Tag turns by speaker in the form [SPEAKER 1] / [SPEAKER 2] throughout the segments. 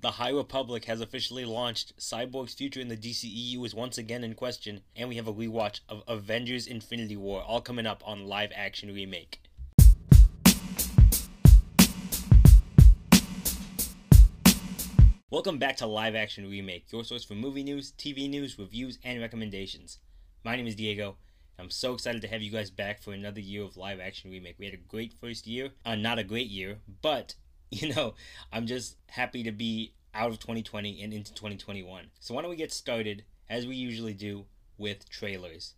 [SPEAKER 1] The High Republic has officially launched. Cyborg's future in the DCEU is once again in question, and we have a rewatch of Avengers Infinity War, all coming up on live action remake. Welcome back to Live Action Remake, your source for movie news, TV news, reviews, and recommendations. My name is Diego. I'm so excited to have you guys back for another year of live action remake. We had a great first year. Uh, not a great year, but, you know, I'm just happy to be out of 2020 and into 2021. So, why don't we get started, as we usually do, with trailers?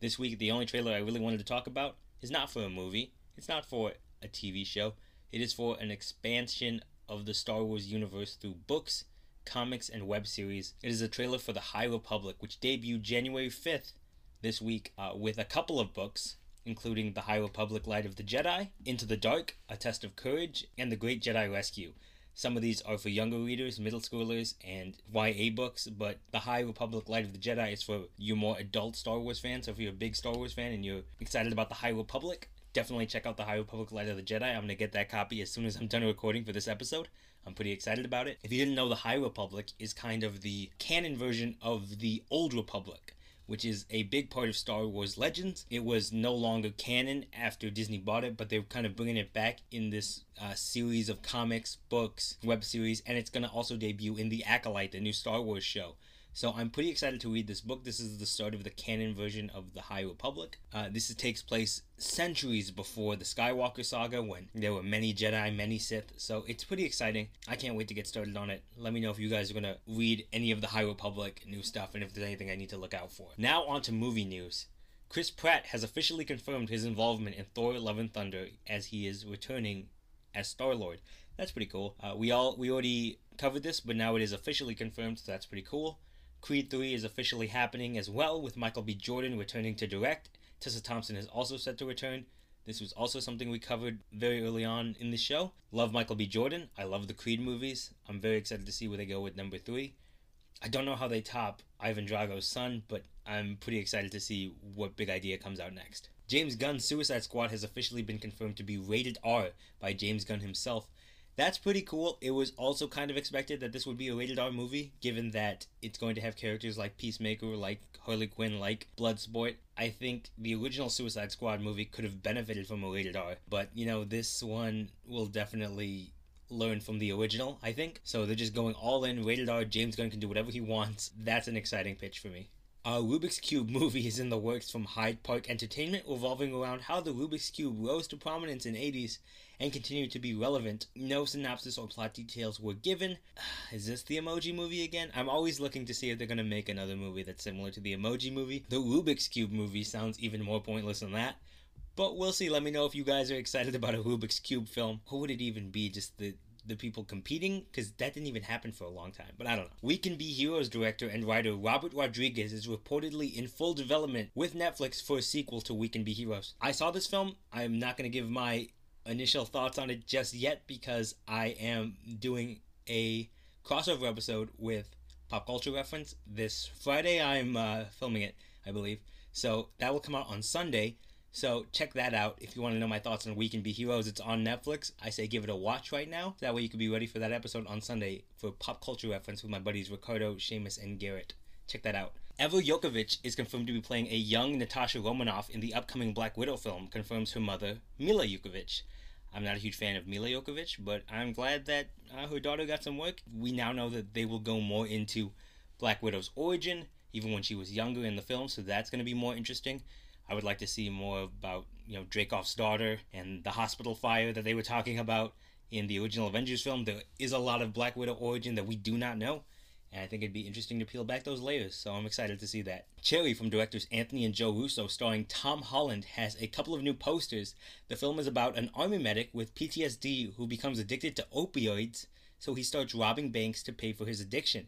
[SPEAKER 1] This week, the only trailer I really wanted to talk about is not for a movie, it's not for a TV show, it is for an expansion of the Star Wars universe through books, comics, and web series. It is a trailer for The High Republic, which debuted January 5th this week uh, with a couple of books, including The High Republic Light of the Jedi, Into the Dark, A Test of Courage, and The Great Jedi Rescue. Some of these are for younger readers, middle schoolers, and YA books, but The High Republic Light of the Jedi is for you more adult Star Wars fans. So if you're a big Star Wars fan and you're excited about The High Republic, definitely check out the High Republic Light of the Jedi. I'm gonna get that copy as soon as I'm done recording for this episode. I'm pretty excited about it. If you didn't know, the High Republic is kind of the canon version of the Old Republic, which is a big part of Star Wars Legends. It was no longer canon after Disney bought it, but they're kind of bringing it back in this uh, series of comics, books, web series, and it's gonna also debut in the Acolyte, the new Star Wars show. So I'm pretty excited to read this book. This is the start of the canon version of the High Republic. Uh, this takes place centuries before the Skywalker saga when there were many Jedi, many Sith. So it's pretty exciting. I can't wait to get started on it. Let me know if you guys are going to read any of the High Republic new stuff and if there's anything I need to look out for. Now on to movie news. Chris Pratt has officially confirmed his involvement in Thor: Love and Thunder as he is returning as Star Lord. That's pretty cool. Uh, we all we already covered this, but now it is officially confirmed, so that's pretty cool. Creed 3 is officially happening as well, with Michael B. Jordan returning to direct. Tessa Thompson is also set to return. This was also something we covered very early on in the show. Love Michael B. Jordan. I love the Creed movies. I'm very excited to see where they go with number 3. I don't know how they top Ivan Drago's son, but I'm pretty excited to see what big idea comes out next. James Gunn's Suicide Squad has officially been confirmed to be rated R by James Gunn himself, that's pretty cool. It was also kind of expected that this would be a rated R movie, given that it's going to have characters like Peacemaker, like Harley Quinn, like Bloodsport. I think the original Suicide Squad movie could have benefited from a rated R, but you know, this one will definitely learn from the original, I think. So they're just going all in, rated R. James Gunn can do whatever he wants. That's an exciting pitch for me. A Rubik's Cube movie is in the works from Hyde Park Entertainment, revolving around how the Rubik's Cube rose to prominence in the 80s and continued to be relevant. No synopsis or plot details were given. Is this the Emoji movie again? I'm always looking to see if they're going to make another movie that's similar to the Emoji movie. The Rubik's Cube movie sounds even more pointless than that. But we'll see. Let me know if you guys are excited about a Rubik's Cube film. Who would it even be? Just the the people competing because that didn't even happen for a long time. But I don't know. We Can Be Heroes director and writer Robert Rodriguez is reportedly in full development with Netflix for a sequel to We Can Be Heroes. I saw this film. I'm not going to give my initial thoughts on it just yet because I am doing a crossover episode with Pop Culture Reference this Friday. I'm uh, filming it, I believe. So that will come out on Sunday. So check that out if you want to know my thoughts on We Can Be Heroes. It's on Netflix. I say give it a watch right now. That way you can be ready for that episode on Sunday for pop culture reference with my buddies Ricardo, Seamus, and Garrett. Check that out. Eva Jokovich is confirmed to be playing a young Natasha Romanoff in the upcoming Black Widow film, confirms her mother, Milla Jovovich. I'm not a huge fan of Milla Jovovich, but I'm glad that uh, her daughter got some work. We now know that they will go more into Black Widow's origin, even when she was younger in the film, so that's going to be more interesting. I would like to see more about you know Dreykov's daughter and the hospital fire that they were talking about in the original Avengers film. There is a lot of Black Widow origin that we do not know, and I think it'd be interesting to peel back those layers. So I'm excited to see that. Cherry from directors Anthony and Joe Russo, starring Tom Holland, has a couple of new posters. The film is about an army medic with PTSD who becomes addicted to opioids, so he starts robbing banks to pay for his addiction.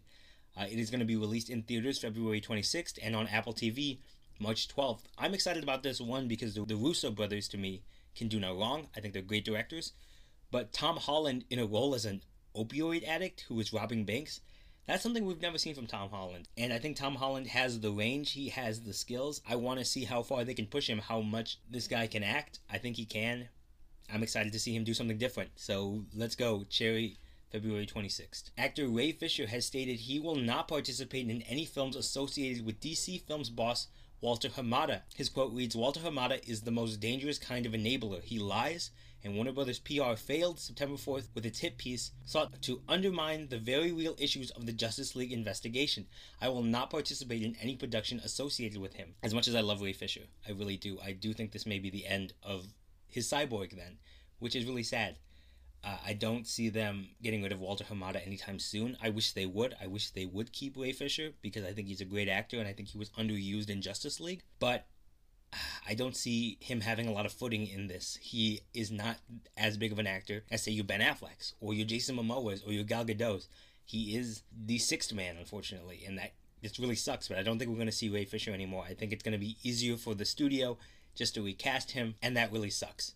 [SPEAKER 1] Uh, it is going to be released in theaters February 26th and on Apple TV March 12th. I'm excited about this one because the, the Russo brothers, to me, can do no wrong. I think they're great directors. But Tom Holland in a role as an opioid addict who is robbing banks, that's something we've never seen from Tom Holland. And I think Tom Holland has the range, he has the skills. I want to see how far they can push him, how much this guy can act. I think he can. I'm excited to see him do something different. So let's go. Cherry February 26th. Actor Ray Fisher has stated he will not participate in any films associated with DC Films boss Walter Hamada. His quote reads Walter Hamada is the most dangerous kind of enabler. He lies, and Warner Brothers PR failed September 4th with its hit piece sought to undermine the very real issues of the Justice League investigation. I will not participate in any production associated with him. As much as I love Ray Fisher, I really do. I do think this may be the end of his cyborg then, which is really sad. Uh, I don't see them getting rid of Walter Hamada anytime soon. I wish they would. I wish they would keep Ray Fisher because I think he's a great actor and I think he was underused in Justice League. But I don't see him having a lot of footing in this. He is not as big of an actor as say you Ben Affleck's or your Jason Momoa's or your Gal Gadot's. He is the sixth man, unfortunately, and that this really sucks. But I don't think we're going to see Ray Fisher anymore. I think it's going to be easier for the studio just to recast him, and that really sucks.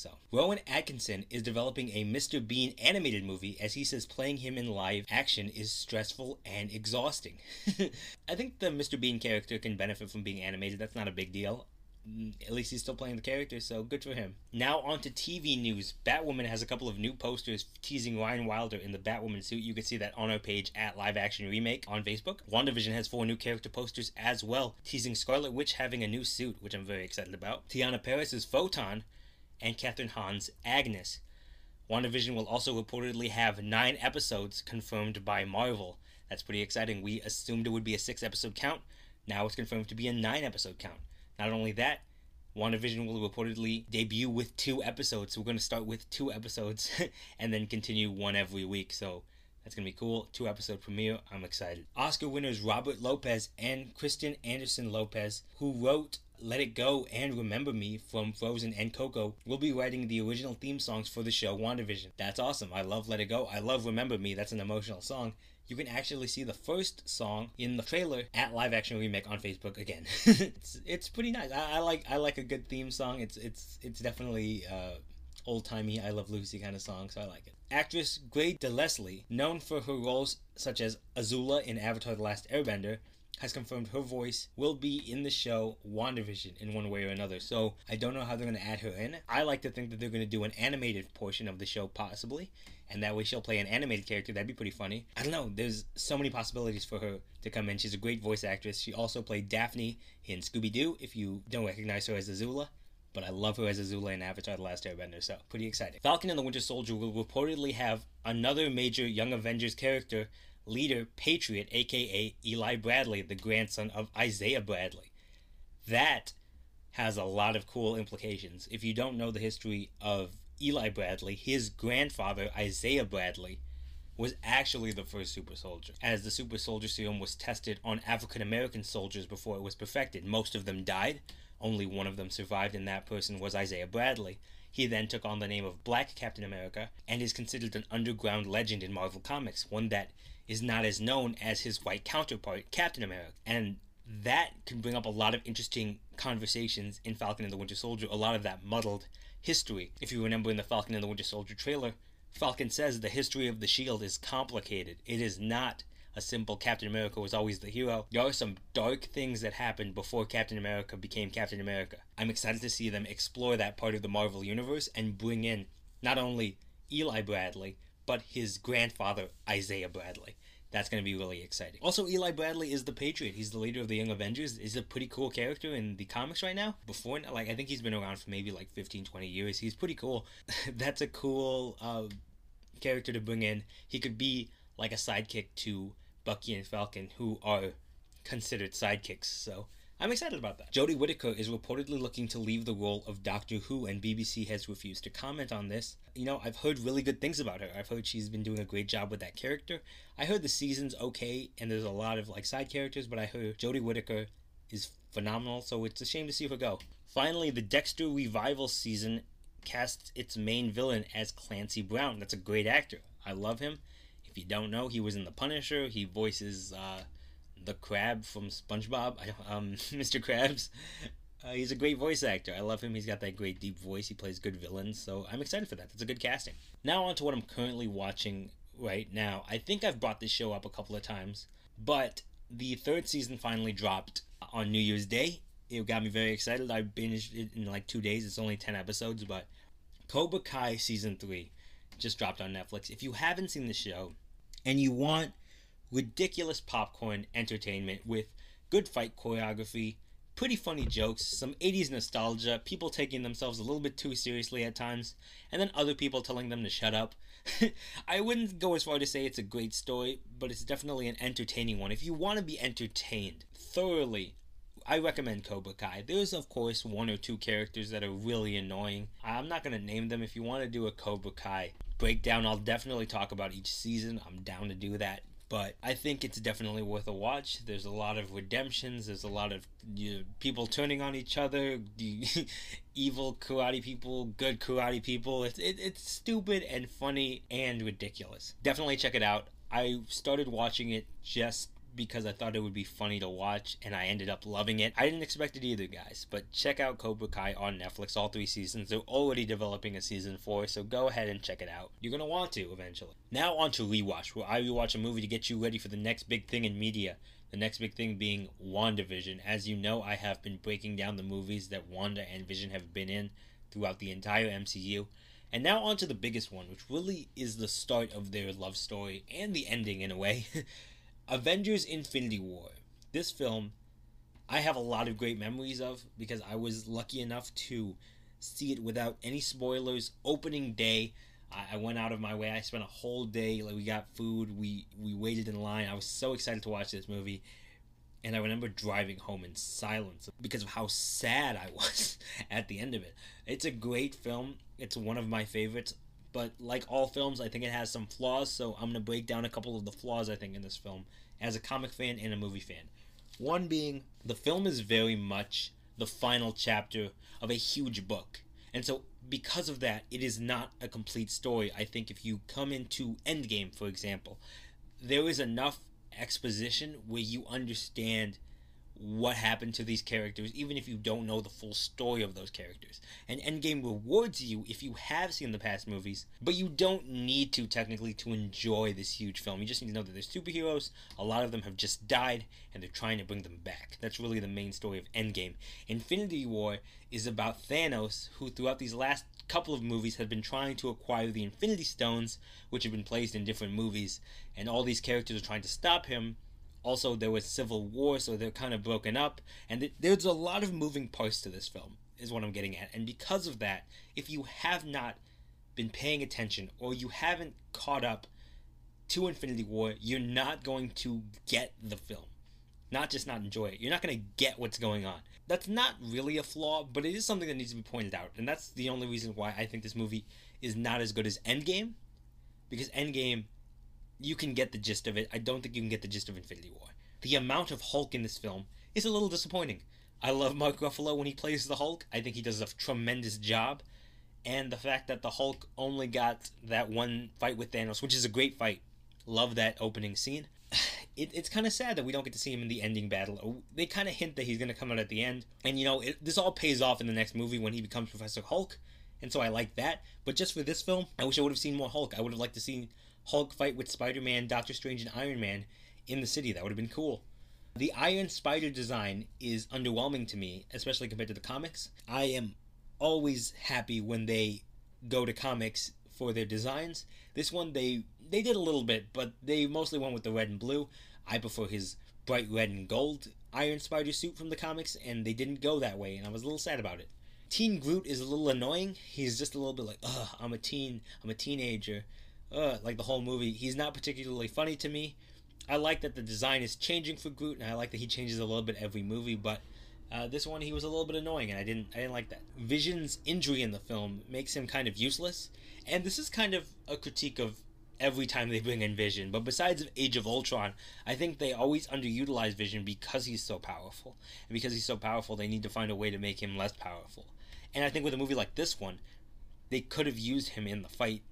[SPEAKER 1] So, Rowan Atkinson is developing a Mr. Bean animated movie as he says playing him in live action is stressful and exhausting. I think the Mr. Bean character can benefit from being animated. That's not a big deal. Mm, at least he's still playing the character, so good for him. Now on to TV news. Batwoman has a couple of new posters teasing Ryan Wilder in the Batwoman suit. You can see that on our page at Live Action Remake on Facebook. WandaVision has four new character posters as well, teasing Scarlet Witch having a new suit, which I'm very excited about. Teyonah Parris' Photon and Kathryn Hahn's Agnes. WandaVision will also reportedly have nine episodes confirmed by Marvel. That's pretty exciting. We assumed it would be a six episode count. Now it's confirmed to be a nine episode count. Not only that, WandaVision will reportedly debut with two episodes. So we're going to start with two episodes and then continue one every week. So that's going to be cool. Two episode premiere. I'm excited. Oscar winners Robert Lopez and Kristen Anderson Lopez, who wrote let It Go and Remember Me from Frozen and Coco will be writing the original theme songs for the show WandaVision. That's awesome. I love Let It Go. I love Remember Me. That's an emotional song. You can actually see the first song in the trailer at Live Action Remake on Facebook again. it's, it's pretty nice. I, I, like I like a good theme song. It's it's it's definitely uh, old timey. I love Lucy kind of song, so I like it. Actress Grey DeLisle, known for her roles such as Azula in Avatar: The Last Airbender has confirmed her voice will be in the show WandaVision in one way or another. So I don't know how they're going to add her in. I like to think that they're going to do an animated portion of the show, possibly, and that way she'll play an animated character. That'd be pretty funny. I don't know. There's so many possibilities for her to come in. She's a great voice actress. She also played Daphne in Scooby Doo, if you don't recognize her as Azula but I love her as Azula in Avatar The Last Airbender, so pretty excited. Falcon and the Winter Soldier will reportedly have another major Young Avengers character leader Patriot, aka Eli Bradley, the grandson of Isaiah Bradley. That has a lot of cool implications. If you don't know the history of Eli Bradley, his grandfather, Isaiah Bradley, was actually the first super soldier, as the super soldier serum was tested on African American soldiers before it was perfected. Most of them died, only one of them survived, and that person was Isaiah Bradley. He then took on the name of Black Captain America and is considered an underground legend in Marvel Comics, one that is not as known as his white counterpart, Captain America. And that can bring up a lot of interesting conversations in Falcon and the Winter Soldier, a lot of that muddled history. If you remember in the Falcon and the Winter Soldier trailer, Falcon says the history of the shield is complicated. It is not a simple Captain America was always the hero. There are some dark things that happened before Captain America became Captain America. I'm excited to see them explore that part of the Marvel Universe and bring in not only Eli Bradley, but his grandfather, Isaiah Bradley. That's going to be really exciting. Also, Eli Bradley is the Patriot. He's the leader of the Young Avengers. He's a pretty cool character in the comics right now. Before, like, I think he's been around for maybe like 15, 20 years. He's pretty cool. That's a cool uh, character to bring in. He could be like a sidekick to Bucky and Falcon, who are considered sidekicks. So I'm excited about that. Jodie Whittaker is reportedly looking to leave the role of Doctor Who, and BBC has refused to comment on this. You know, I've heard really good things about her. I've heard she's been doing a great job with that character. I heard the season's okay, and there's a lot of like side characters, but I heard Jodie Whittaker is phenomenal, so it's a shame to see her go. Finally, the Dexter revival season casts its main villain as Clancy Brown. That's a great actor. I love him. If you don't know, he was in The Punisher. He voices uh, the crab from SpongeBob, um, Mr. Krabs. Uh, he's a great voice actor. I love him. He's got that great deep voice. He plays good villains, so I'm excited for that. That's a good casting. Now on to what I'm currently watching right now. I think I've brought this show up a couple of times, but the third season finally dropped on New Year's Day. It got me very excited. I binged it in like two days. It's only 10 episodes, but Cobra Kai season 3 just dropped on Netflix. If you haven't seen the show and you want ridiculous popcorn entertainment with good fight choreography, pretty funny jokes, some 80s nostalgia, people taking themselves a little bit too seriously at times, and then other people telling them to shut up. I wouldn't go as far to say it's a great story, but it's definitely an entertaining one. If you want to be entertained thoroughly, I recommend Cobra Kai. There's, of course, one or two characters that are really annoying. I'm not going to name them. If you want to do a Cobra Kai breakdown, I'll definitely talk about each season. I'm down to do that but I think it's definitely worth a watch. There's a lot of redemptions. There's a lot of you know, people turning on each other, evil karate people, good karate people. It's it, it's stupid and funny and ridiculous. Definitely check it out. I started watching it just because I thought it would be funny to watch, and I ended up loving it. I didn't expect it either, guys, but check out Cobra Kai on Netflix, all three seasons. They're already developing a season four, so go ahead and check it out. You're gonna want to eventually. Now, on to Rewatch, where I rewatch a movie to get you ready for the next big thing in media. The next big thing being WandaVision. As you know, I have been breaking down the movies that Wanda and Vision have been in throughout the entire MCU. And now on to the biggest one, which really is the start of their love story and the ending in a way. Avengers Infinity War. This film I have a lot of great memories of because I was lucky enough to see it without any spoilers. Opening day, I, went out of my way. I spent a whole day. Like we got food. We we waited in line. I was so excited to watch this movie, and I remember driving home in silence because of how sad I was at the end of it. It's a great film. It's one of my favorites. But like all films, I think it has some flaws. So I'm gonna break down a couple of the flaws I think in this film as a comic fan and a movie fan. One being the film is very much the final chapter of a huge book. And so because of that, it is not a complete story. I think if you come into Endgame, for example, there is enough exposition where you understand what happened to these characters, even if you don't know the full story of those characters. And Endgame rewards you if you have seen the past movies, but you don't need to technically to enjoy this huge film. You just need to know that there's superheroes, a lot of them have just died, and they're trying to bring them back. That's really the main story of Endgame. Infinity War is about Thanos, who throughout these last couple of movies has been trying to acquire the Infinity Stones, which have been placed in different movies, and all these characters are trying to stop him also there was civil war so they're kind of broken up. And th- there's a lot of moving parts to this film is what i'm getting at. And because of that if you have not been paying attention or you haven't caught up to infinity war you're not going to get the film. Not just not enjoy it. You're not going to get what's going on. That's not really a flaw but it is something that needs to be pointed out. And that's the only reason why i think this movie is not as good as endgame because endgame you can get the gist of it. I don't think you can get the gist of Infinity War. The amount of Hulk in this film is a little disappointing. I love Mark Ruffalo when he plays the Hulk. I think he does a tremendous job. And the fact that the Hulk only got that one fight with Thanos, which is a great fight. Love that opening scene. It, it's kind of sad that we don't get to see him in the ending battle. Oh, they kind of hint that he's going to come out at the end. And, you know, it, this all pays off in the next movie when he becomes Professor Hulk. And so I like that. But just for this film, I wish I would have seen more Hulk. I would have liked to see Hulk fight with Spider Man, Doctor Strange, and Iron Man in the city. That would have been cool. The Iron Spider design is underwhelming to me, especially compared to the comics. I am always happy when they go to comics for their designs. This one they they did a little bit, but they mostly went with the red and blue. I prefer his bright red and gold Iron Spider suit from the comics, and they didn't go that way, and I was a little sad about it. Teen Groot is a little annoying. He's just a little bit like, ugh, I'm a teen, I'm a teenager uh, like the whole movie. He's not particularly funny to me. I like that the design is changing for Groot, and I like that he changes a little bit every movie. But uh, this one, he was a little bit annoying, and I didn't, I didn't like that. Vision's injury in the film makes him kind of useless, and this is kind of a critique of every time they bring in Vision. But besides Age of Ultron, I think they always underutilize Vision because he's so powerful, and because he's so powerful, they need to find a way to make him less powerful. And I think with a movie like this one, they could have used him in the fight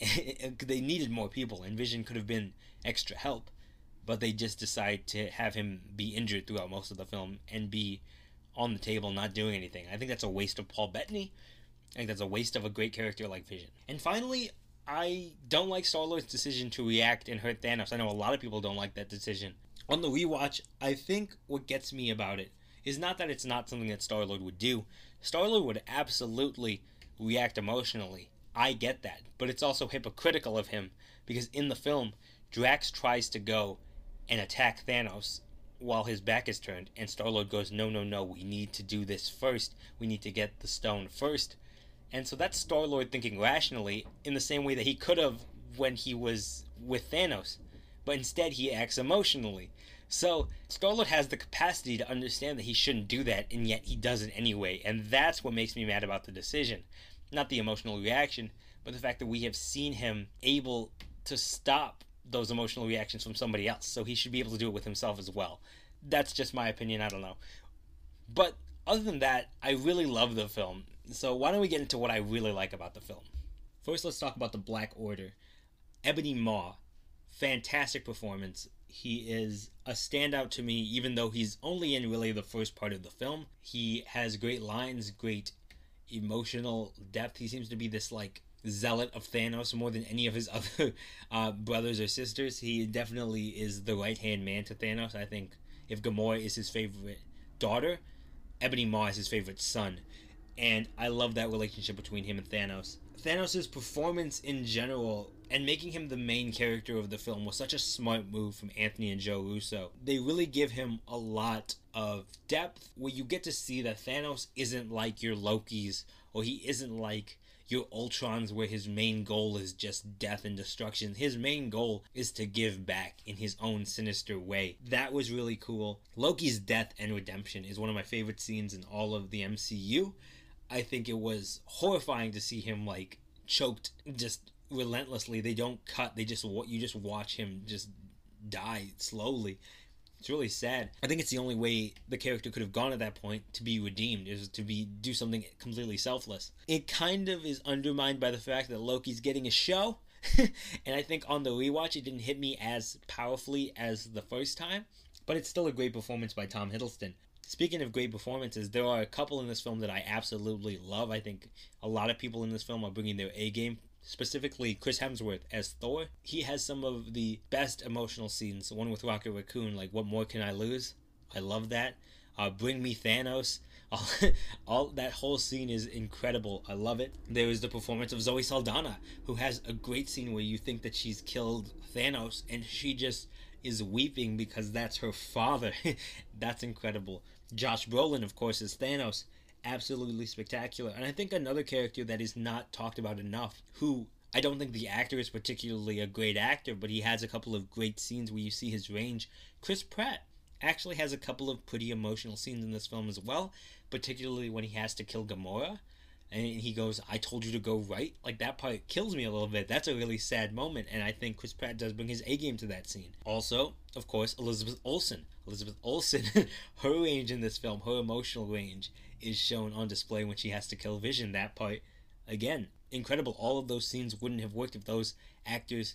[SPEAKER 1] they needed more people, and Vision could have been extra help, but they just decide to have him be injured throughout most of the film and be on the table not doing anything. I think that's a waste of Paul Bettany. I think that's a waste of a great character like Vision. And finally, I don't like Star Lord's decision to react and hurt Thanos. I know a lot of people don't like that decision. On the rewatch, I think what gets me about it is not that it's not something that Star Lord would do. Star Lord would absolutely react emotionally I get that, but it's also hypocritical of him because in the film, Drax tries to go and attack Thanos while his back is turned, and Star Lord goes, No, no, no, we need to do this first. We need to get the stone first. And so that's Star Lord thinking rationally in the same way that he could have when he was with Thanos. But instead, he acts emotionally. So, Star Lord has the capacity to understand that he shouldn't do that, and yet he does it anyway. And that's what makes me mad about the decision. Not the emotional reaction, but the fact that we have seen him able to stop those emotional reactions from somebody else. So he should be able to do it with himself as well. That's just my opinion. I don't know. But other than that, I really love the film. So why don't we get into what I really like about the film? First, let's talk about the Black Order. Ebony Maw, fantastic performance. He is a standout to me, even though he's only in really the first part of the film. He has great lines, great emotional depth. He seems to be this like zealot of Thanos more than any of his other uh, brothers or sisters. He definitely is the right hand man to Thanos. I think if Gamora is his favorite daughter, Ebony Maw is his favorite son. And I love that relationship between him and Thanos. Thanos' performance in general and making him the main character of the film was such a smart move from Anthony and Joe Russo. They really give him a lot of depth where you get to see that Thanos isn't like your Loki's or he isn't like your Ultrons where his main goal is just death and destruction. His main goal is to give back in his own sinister way. That was really cool. Loki's death and redemption is one of my favorite scenes in all of the MCU. I think it was horrifying to see him like choked just relentlessly. They don't cut. They just what you just watch him just die slowly. It's really sad. I think it's the only way the character could have gone at that point to be redeemed is to be do something completely selfless. It kind of is undermined by the fact that Loki's getting a show. and I think on the rewatch it didn't hit me as powerfully as the first time, but it's still a great performance by Tom Hiddleston. Speaking of great performances, there are a couple in this film that I absolutely love. I think a lot of people in this film are bringing their A game specifically Chris Hemsworth as Thor. He has some of the best emotional scenes. One with Rocket Raccoon, like "What more can I lose?" I love that. Uh, Bring me Thanos. All, all that whole scene is incredible. I love it. There is the performance of Zoe Saldana, who has a great scene where you think that she's killed Thanos, and she just is weeping because that's her father. that's incredible. Josh Brolin, of course, is Thanos absolutely spectacular. And I think another character that is not talked about enough, who I don't think the actor is particularly a great actor, but he has a couple of great scenes where you see his range. Chris Pratt actually has a couple of pretty emotional scenes in this film as well, particularly when he has to kill Gamora. And he goes, I told you to go right. Like that part kills me a little bit. That's a really sad moment. And I think Chris Pratt does bring his A game to that scene. Also, of course, Elizabeth Olsen. Elizabeth Olsen, her range in this film, her emotional range is shown on display when she has to kill Vision. That part, again, incredible. All of those scenes wouldn't have worked if those actors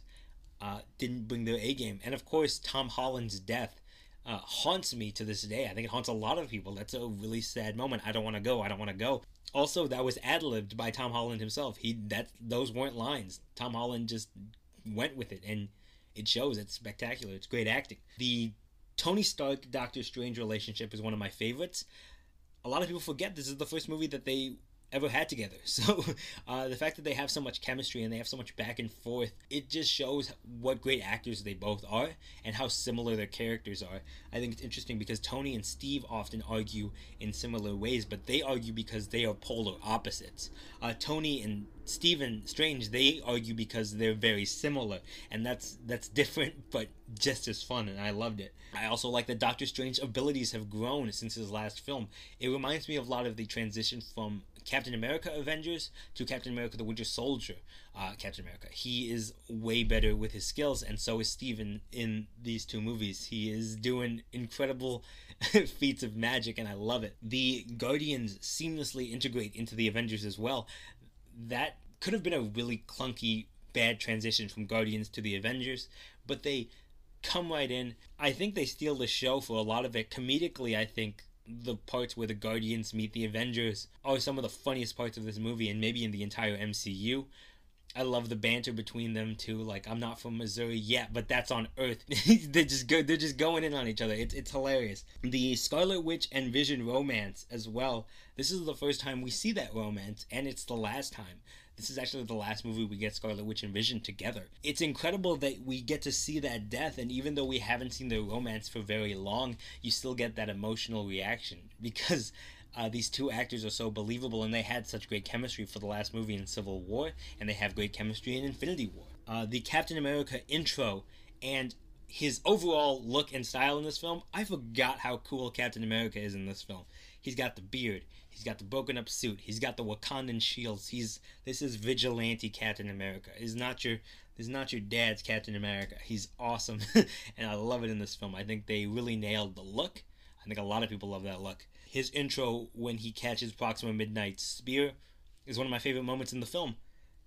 [SPEAKER 1] uh, didn't bring their A game. And of course, Tom Holland's death uh, haunts me to this day. I think it haunts a lot of people. That's a really sad moment. I don't want to go. I don't want to go. Also, that was ad libbed by Tom Holland himself. He that those weren't lines. Tom Holland just went with it, and it shows. It's spectacular. It's great acting. The Tony Stark Doctor Strange relationship is one of my favorites a lot of people forget this is the first movie that they ever had together. So uh, the fact that they have so much chemistry and they have so much back and forth, it just shows what great actors they both are and how similar their characters are. I think it's interesting because Tony and Steve often argue in similar ways, but they argue because they are polar opposites. Uh, Tony and Stephen Strange, they argue because they're very similar, and that's that's different but just as fun, and I loved it. I also like that Doctor Strange's abilities have grown since his last film. It reminds me of a lot of the transition from Captain America Avengers to Captain America the Winter Soldier uh, Captain America. He is way better with his skills, and so is Stephen in these two movies. He is doing incredible feats of magic, and I love it. The Guardians seamlessly integrate into the Avengers as well. That could have been a really clunky, bad transition from Guardians to the Avengers, but they come right in. I think they steal the show for a lot of it. Comedically, I think the parts where the Guardians meet the Avengers are some of the funniest parts of this movie and maybe in the entire MCU. I love the banter between them too. Like I'm not from Missouri yet, but that's on Earth. they just go. They're just going in on each other. It's it's hilarious. The Scarlet Witch and Vision romance as well. This is the first time we see that romance, and it's the last time. This is actually the last movie we get Scarlet Witch and Vision together. It's incredible that we get to see that death, and even though we haven't seen their romance for very long, you still get that emotional reaction because uh, these two actors are so believable and they had such great chemistry for the last movie in Civil War, and they have great chemistry in Infinity War. Uh, the Captain America intro and his overall look and style in this film, I forgot how cool Captain America is in this film. He's got the beard, he's got the broken up suit, he's got the Wakandan shields. He's this is vigilante Captain America. Is not your this is not your dad's Captain America. He's awesome, and I love it in this film. I think they really nailed the look. I think a lot of people love that look. His intro when he catches Proxima Midnight's spear is one of my favorite moments in the film.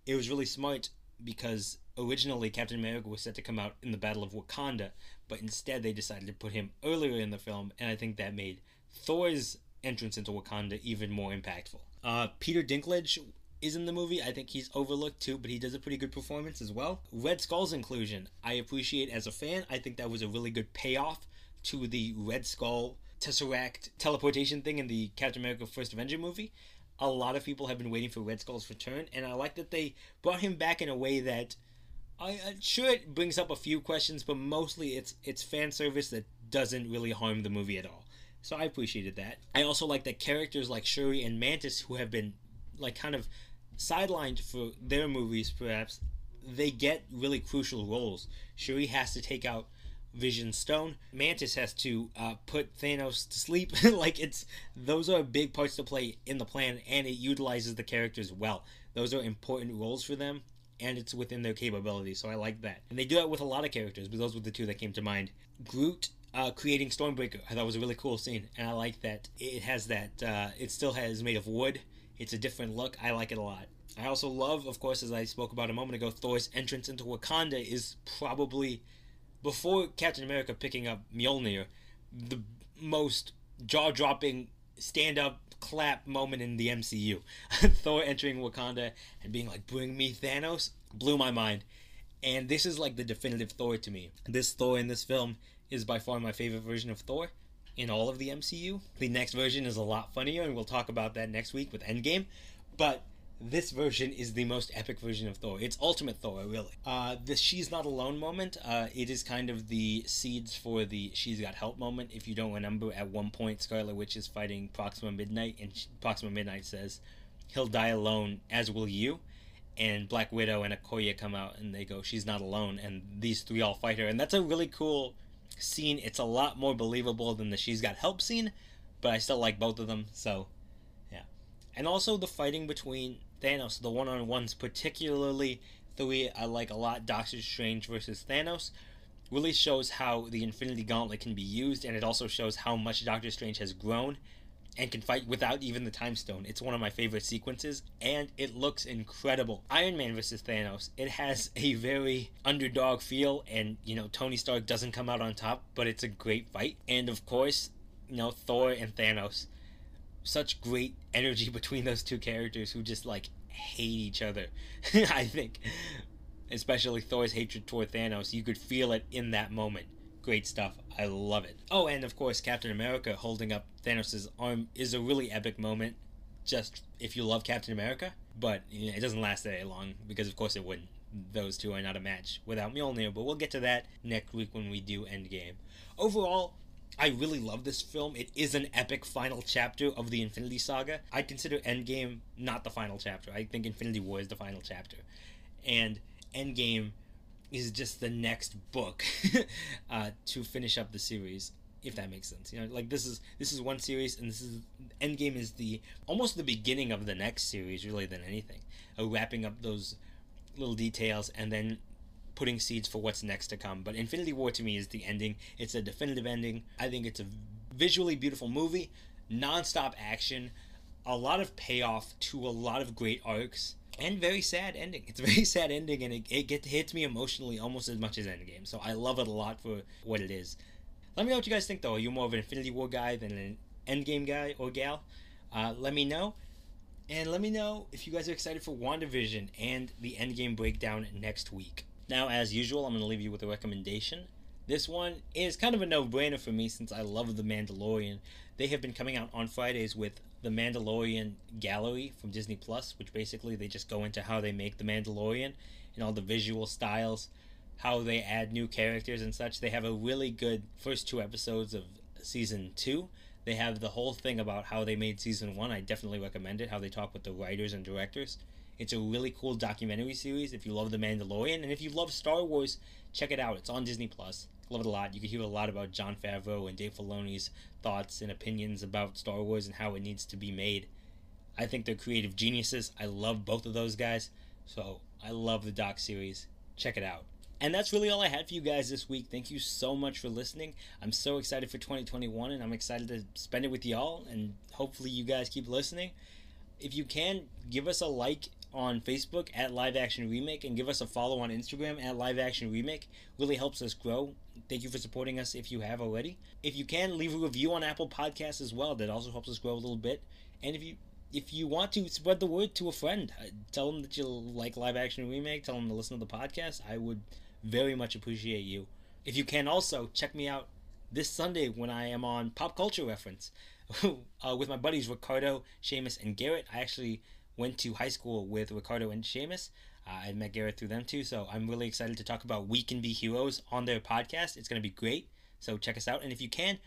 [SPEAKER 1] It was really smart because originally Captain America was set to come out in the Battle of Wakanda, but instead they decided to put him earlier in the film, and I think that made Thor's entrance into Wakanda even more impactful. Uh, Peter Dinklage is in the movie. I think he's overlooked too, but he does a pretty good performance as well. Red Skull's inclusion, I appreciate as a fan. I think that was a really good payoff to the Red Skull Tesseract teleportation thing in the Captain America First Avenger movie. A lot of people have been waiting for Red Skull's return, and I like that they brought him back in a way that I, I'm sure it brings up a few questions, but mostly it's it's fan service that doesn't really harm the movie at all. So I appreciated that. I also like that characters like Shuri and Mantis, who have been like kind of sidelined for their movies, perhaps, they get really crucial roles. Shuri has to take out Vision Stone. Mantis has to uh, put Thanos to sleep. like it's those are big parts to play in the plan, and it utilizes the characters well. Those are important roles for them, and it's within their capabilities. So I like that. And they do that with a lot of characters, but those were the two that came to mind. Groot uh, creating Stormbreaker, I thought was a really cool scene, and I like that it has that. Uh, it still has made of wood. It's a different look. I like it a lot. I also love, of course, as I spoke about a moment ago, Thor's entrance into Wakanda is probably before Captain America picking up Mjolnir, the most jaw-dropping stand-up clap moment in the MCU. Thor entering Wakanda and being like, "Bring me Thanos," blew my mind. And this is like the definitive Thor to me. This Thor in this film is by far my favorite version of Thor in all of the MCU. The next version is a lot funnier, and we'll talk about that next week with Endgame. But this version is the most epic version of Thor. It's Ultimate Thor, really. Uh, the She's Not Alone moment, uh, it is kind of the seeds for the She's Got Help moment. If you don't remember, at one point, Scarlet Witch is fighting Proxima Midnight, and Proxima Midnight says, He'll die alone, as will you. And Black Widow and Okoye come out and they go, She's not alone. And these three all fight her. And that's a really cool scene. It's a lot more believable than the She's Got Help scene, but I still like both of them, so yeah. And also the fighting between Thanos, the one on ones, particularly three, I like a lot. Doctor Strange versus Thanos really shows how the Infinity Gauntlet can be used, and it also shows how much Doctor Strange has grown and can fight without even the time stone. It's one of my favorite sequences and it looks incredible. Iron Man versus Thanos, it has a very underdog feel and you know Tony Stark doesn't come out on top, but it's a great fight. And of course, you know Thor and Thanos. Such great energy between those two characters who just like hate each other. I think especially Thor's hatred toward Thanos, you could feel it in that moment. Great stuff. I love it. Oh, and of course, Captain America holding up Thanos' arm is a really epic moment. Just if you love Captain America, but you know, it doesn't last very long because, of course, it wouldn't. Those two are not a match without Mjolnir, but we'll get to that next week when we do Endgame. Overall, I really love this film. It is an epic final chapter of the Infinity Saga. I consider Endgame not the final chapter. I think Infinity War is the final chapter. And Endgame is just the next book uh, to finish up the series if that makes sense. You know like this is this is one series and this is endgame is the almost the beginning of the next series really than anything. Uh, wrapping up those little details and then putting seeds for what's next to come. But infinity war to me is the ending. It's a definitive ending. I think it's a visually beautiful movie non-stop action a lot of payoff to a lot of great arcs and very sad ending. It's a very sad ending, and it, it get, hits me emotionally almost as much as Endgame. So I love it a lot for what it is. Let me know what you guys think, though. Are you more of an Infinity War guy than an Endgame guy or gal? Uh, let me know. And let me know if you guys are excited for WandaVision and the Endgame breakdown next week. Now, as usual, I'm going to leave you with a recommendation. This one is kind of a no brainer for me since I love The Mandalorian. They have been coming out on Fridays with the Mandalorian Gallery from Disney Plus, which basically they just go into how they make the Mandalorian and all the visual styles, how they add new characters and such. They have a really good first two episodes of season two. They have the whole thing about how they made season one. I definitely recommend it. How they talk with the writers and directors. It's a really cool documentary series if you love The Mandalorian. And if you love Star Wars, check it out. It's on Disney Plus. Love it a lot. You can hear a lot about Jon Favreau and Dave Filoni's thoughts and opinions about Star Wars and how it needs to be made. I think they're creative geniuses. I love both of those guys. So I love the doc series. Check it out. And that's really all I had for you guys this week. Thank you so much for listening. I'm so excited for 2021 and I'm excited to spend it with y'all and hopefully you guys keep listening. If you can, give us a like on Facebook at Live Action Remake and give us a follow on Instagram at Live Action Remake. Really helps us grow. Thank you for supporting us if you have already. If you can, leave a review on Apple Podcasts as well. That also helps us grow a little bit. And if you if you want to spread the word to a friend, uh, tell them that you like Live Action Remake, tell them to listen to the podcast. I would very much appreciate you. If you can also check me out this Sunday when I am on Pop Culture Reference uh, with my buddies Ricardo, Seamus, and Garrett. I actually went to high school with Ricardo and Seamus. Uh, I met Garrett through them too, so I'm really excited to talk about We Can Be Heroes on their podcast. It's going to be great, so check us out. And if you can,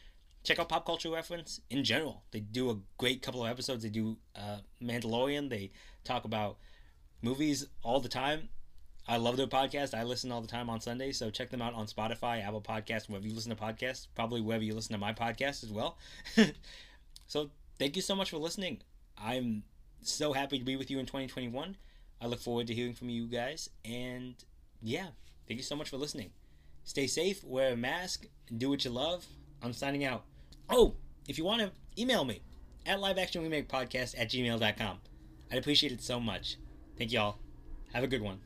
[SPEAKER 1] check out Pop Culture Reference in general. They do a great couple of episodes. They do uh, Mandalorian. They talk about movies all the time. I love their podcast. I listen all the time on Sunday, so check them out on Spotify, Apple Podcasts, wherever you listen to podcasts, probably wherever you listen to my podcast as well. so thank you so much for listening. I'm so happy to be with you in 2021. I look forward to hearing from you guys, and yeah, thank you so much for listening. Stay safe, wear a mask, and do what you love. I'm signing out. Oh, if you want to email me at liveactionremakepodcast at gmail.com. I'd appreciate it so much. Thank y'all. Have a good one.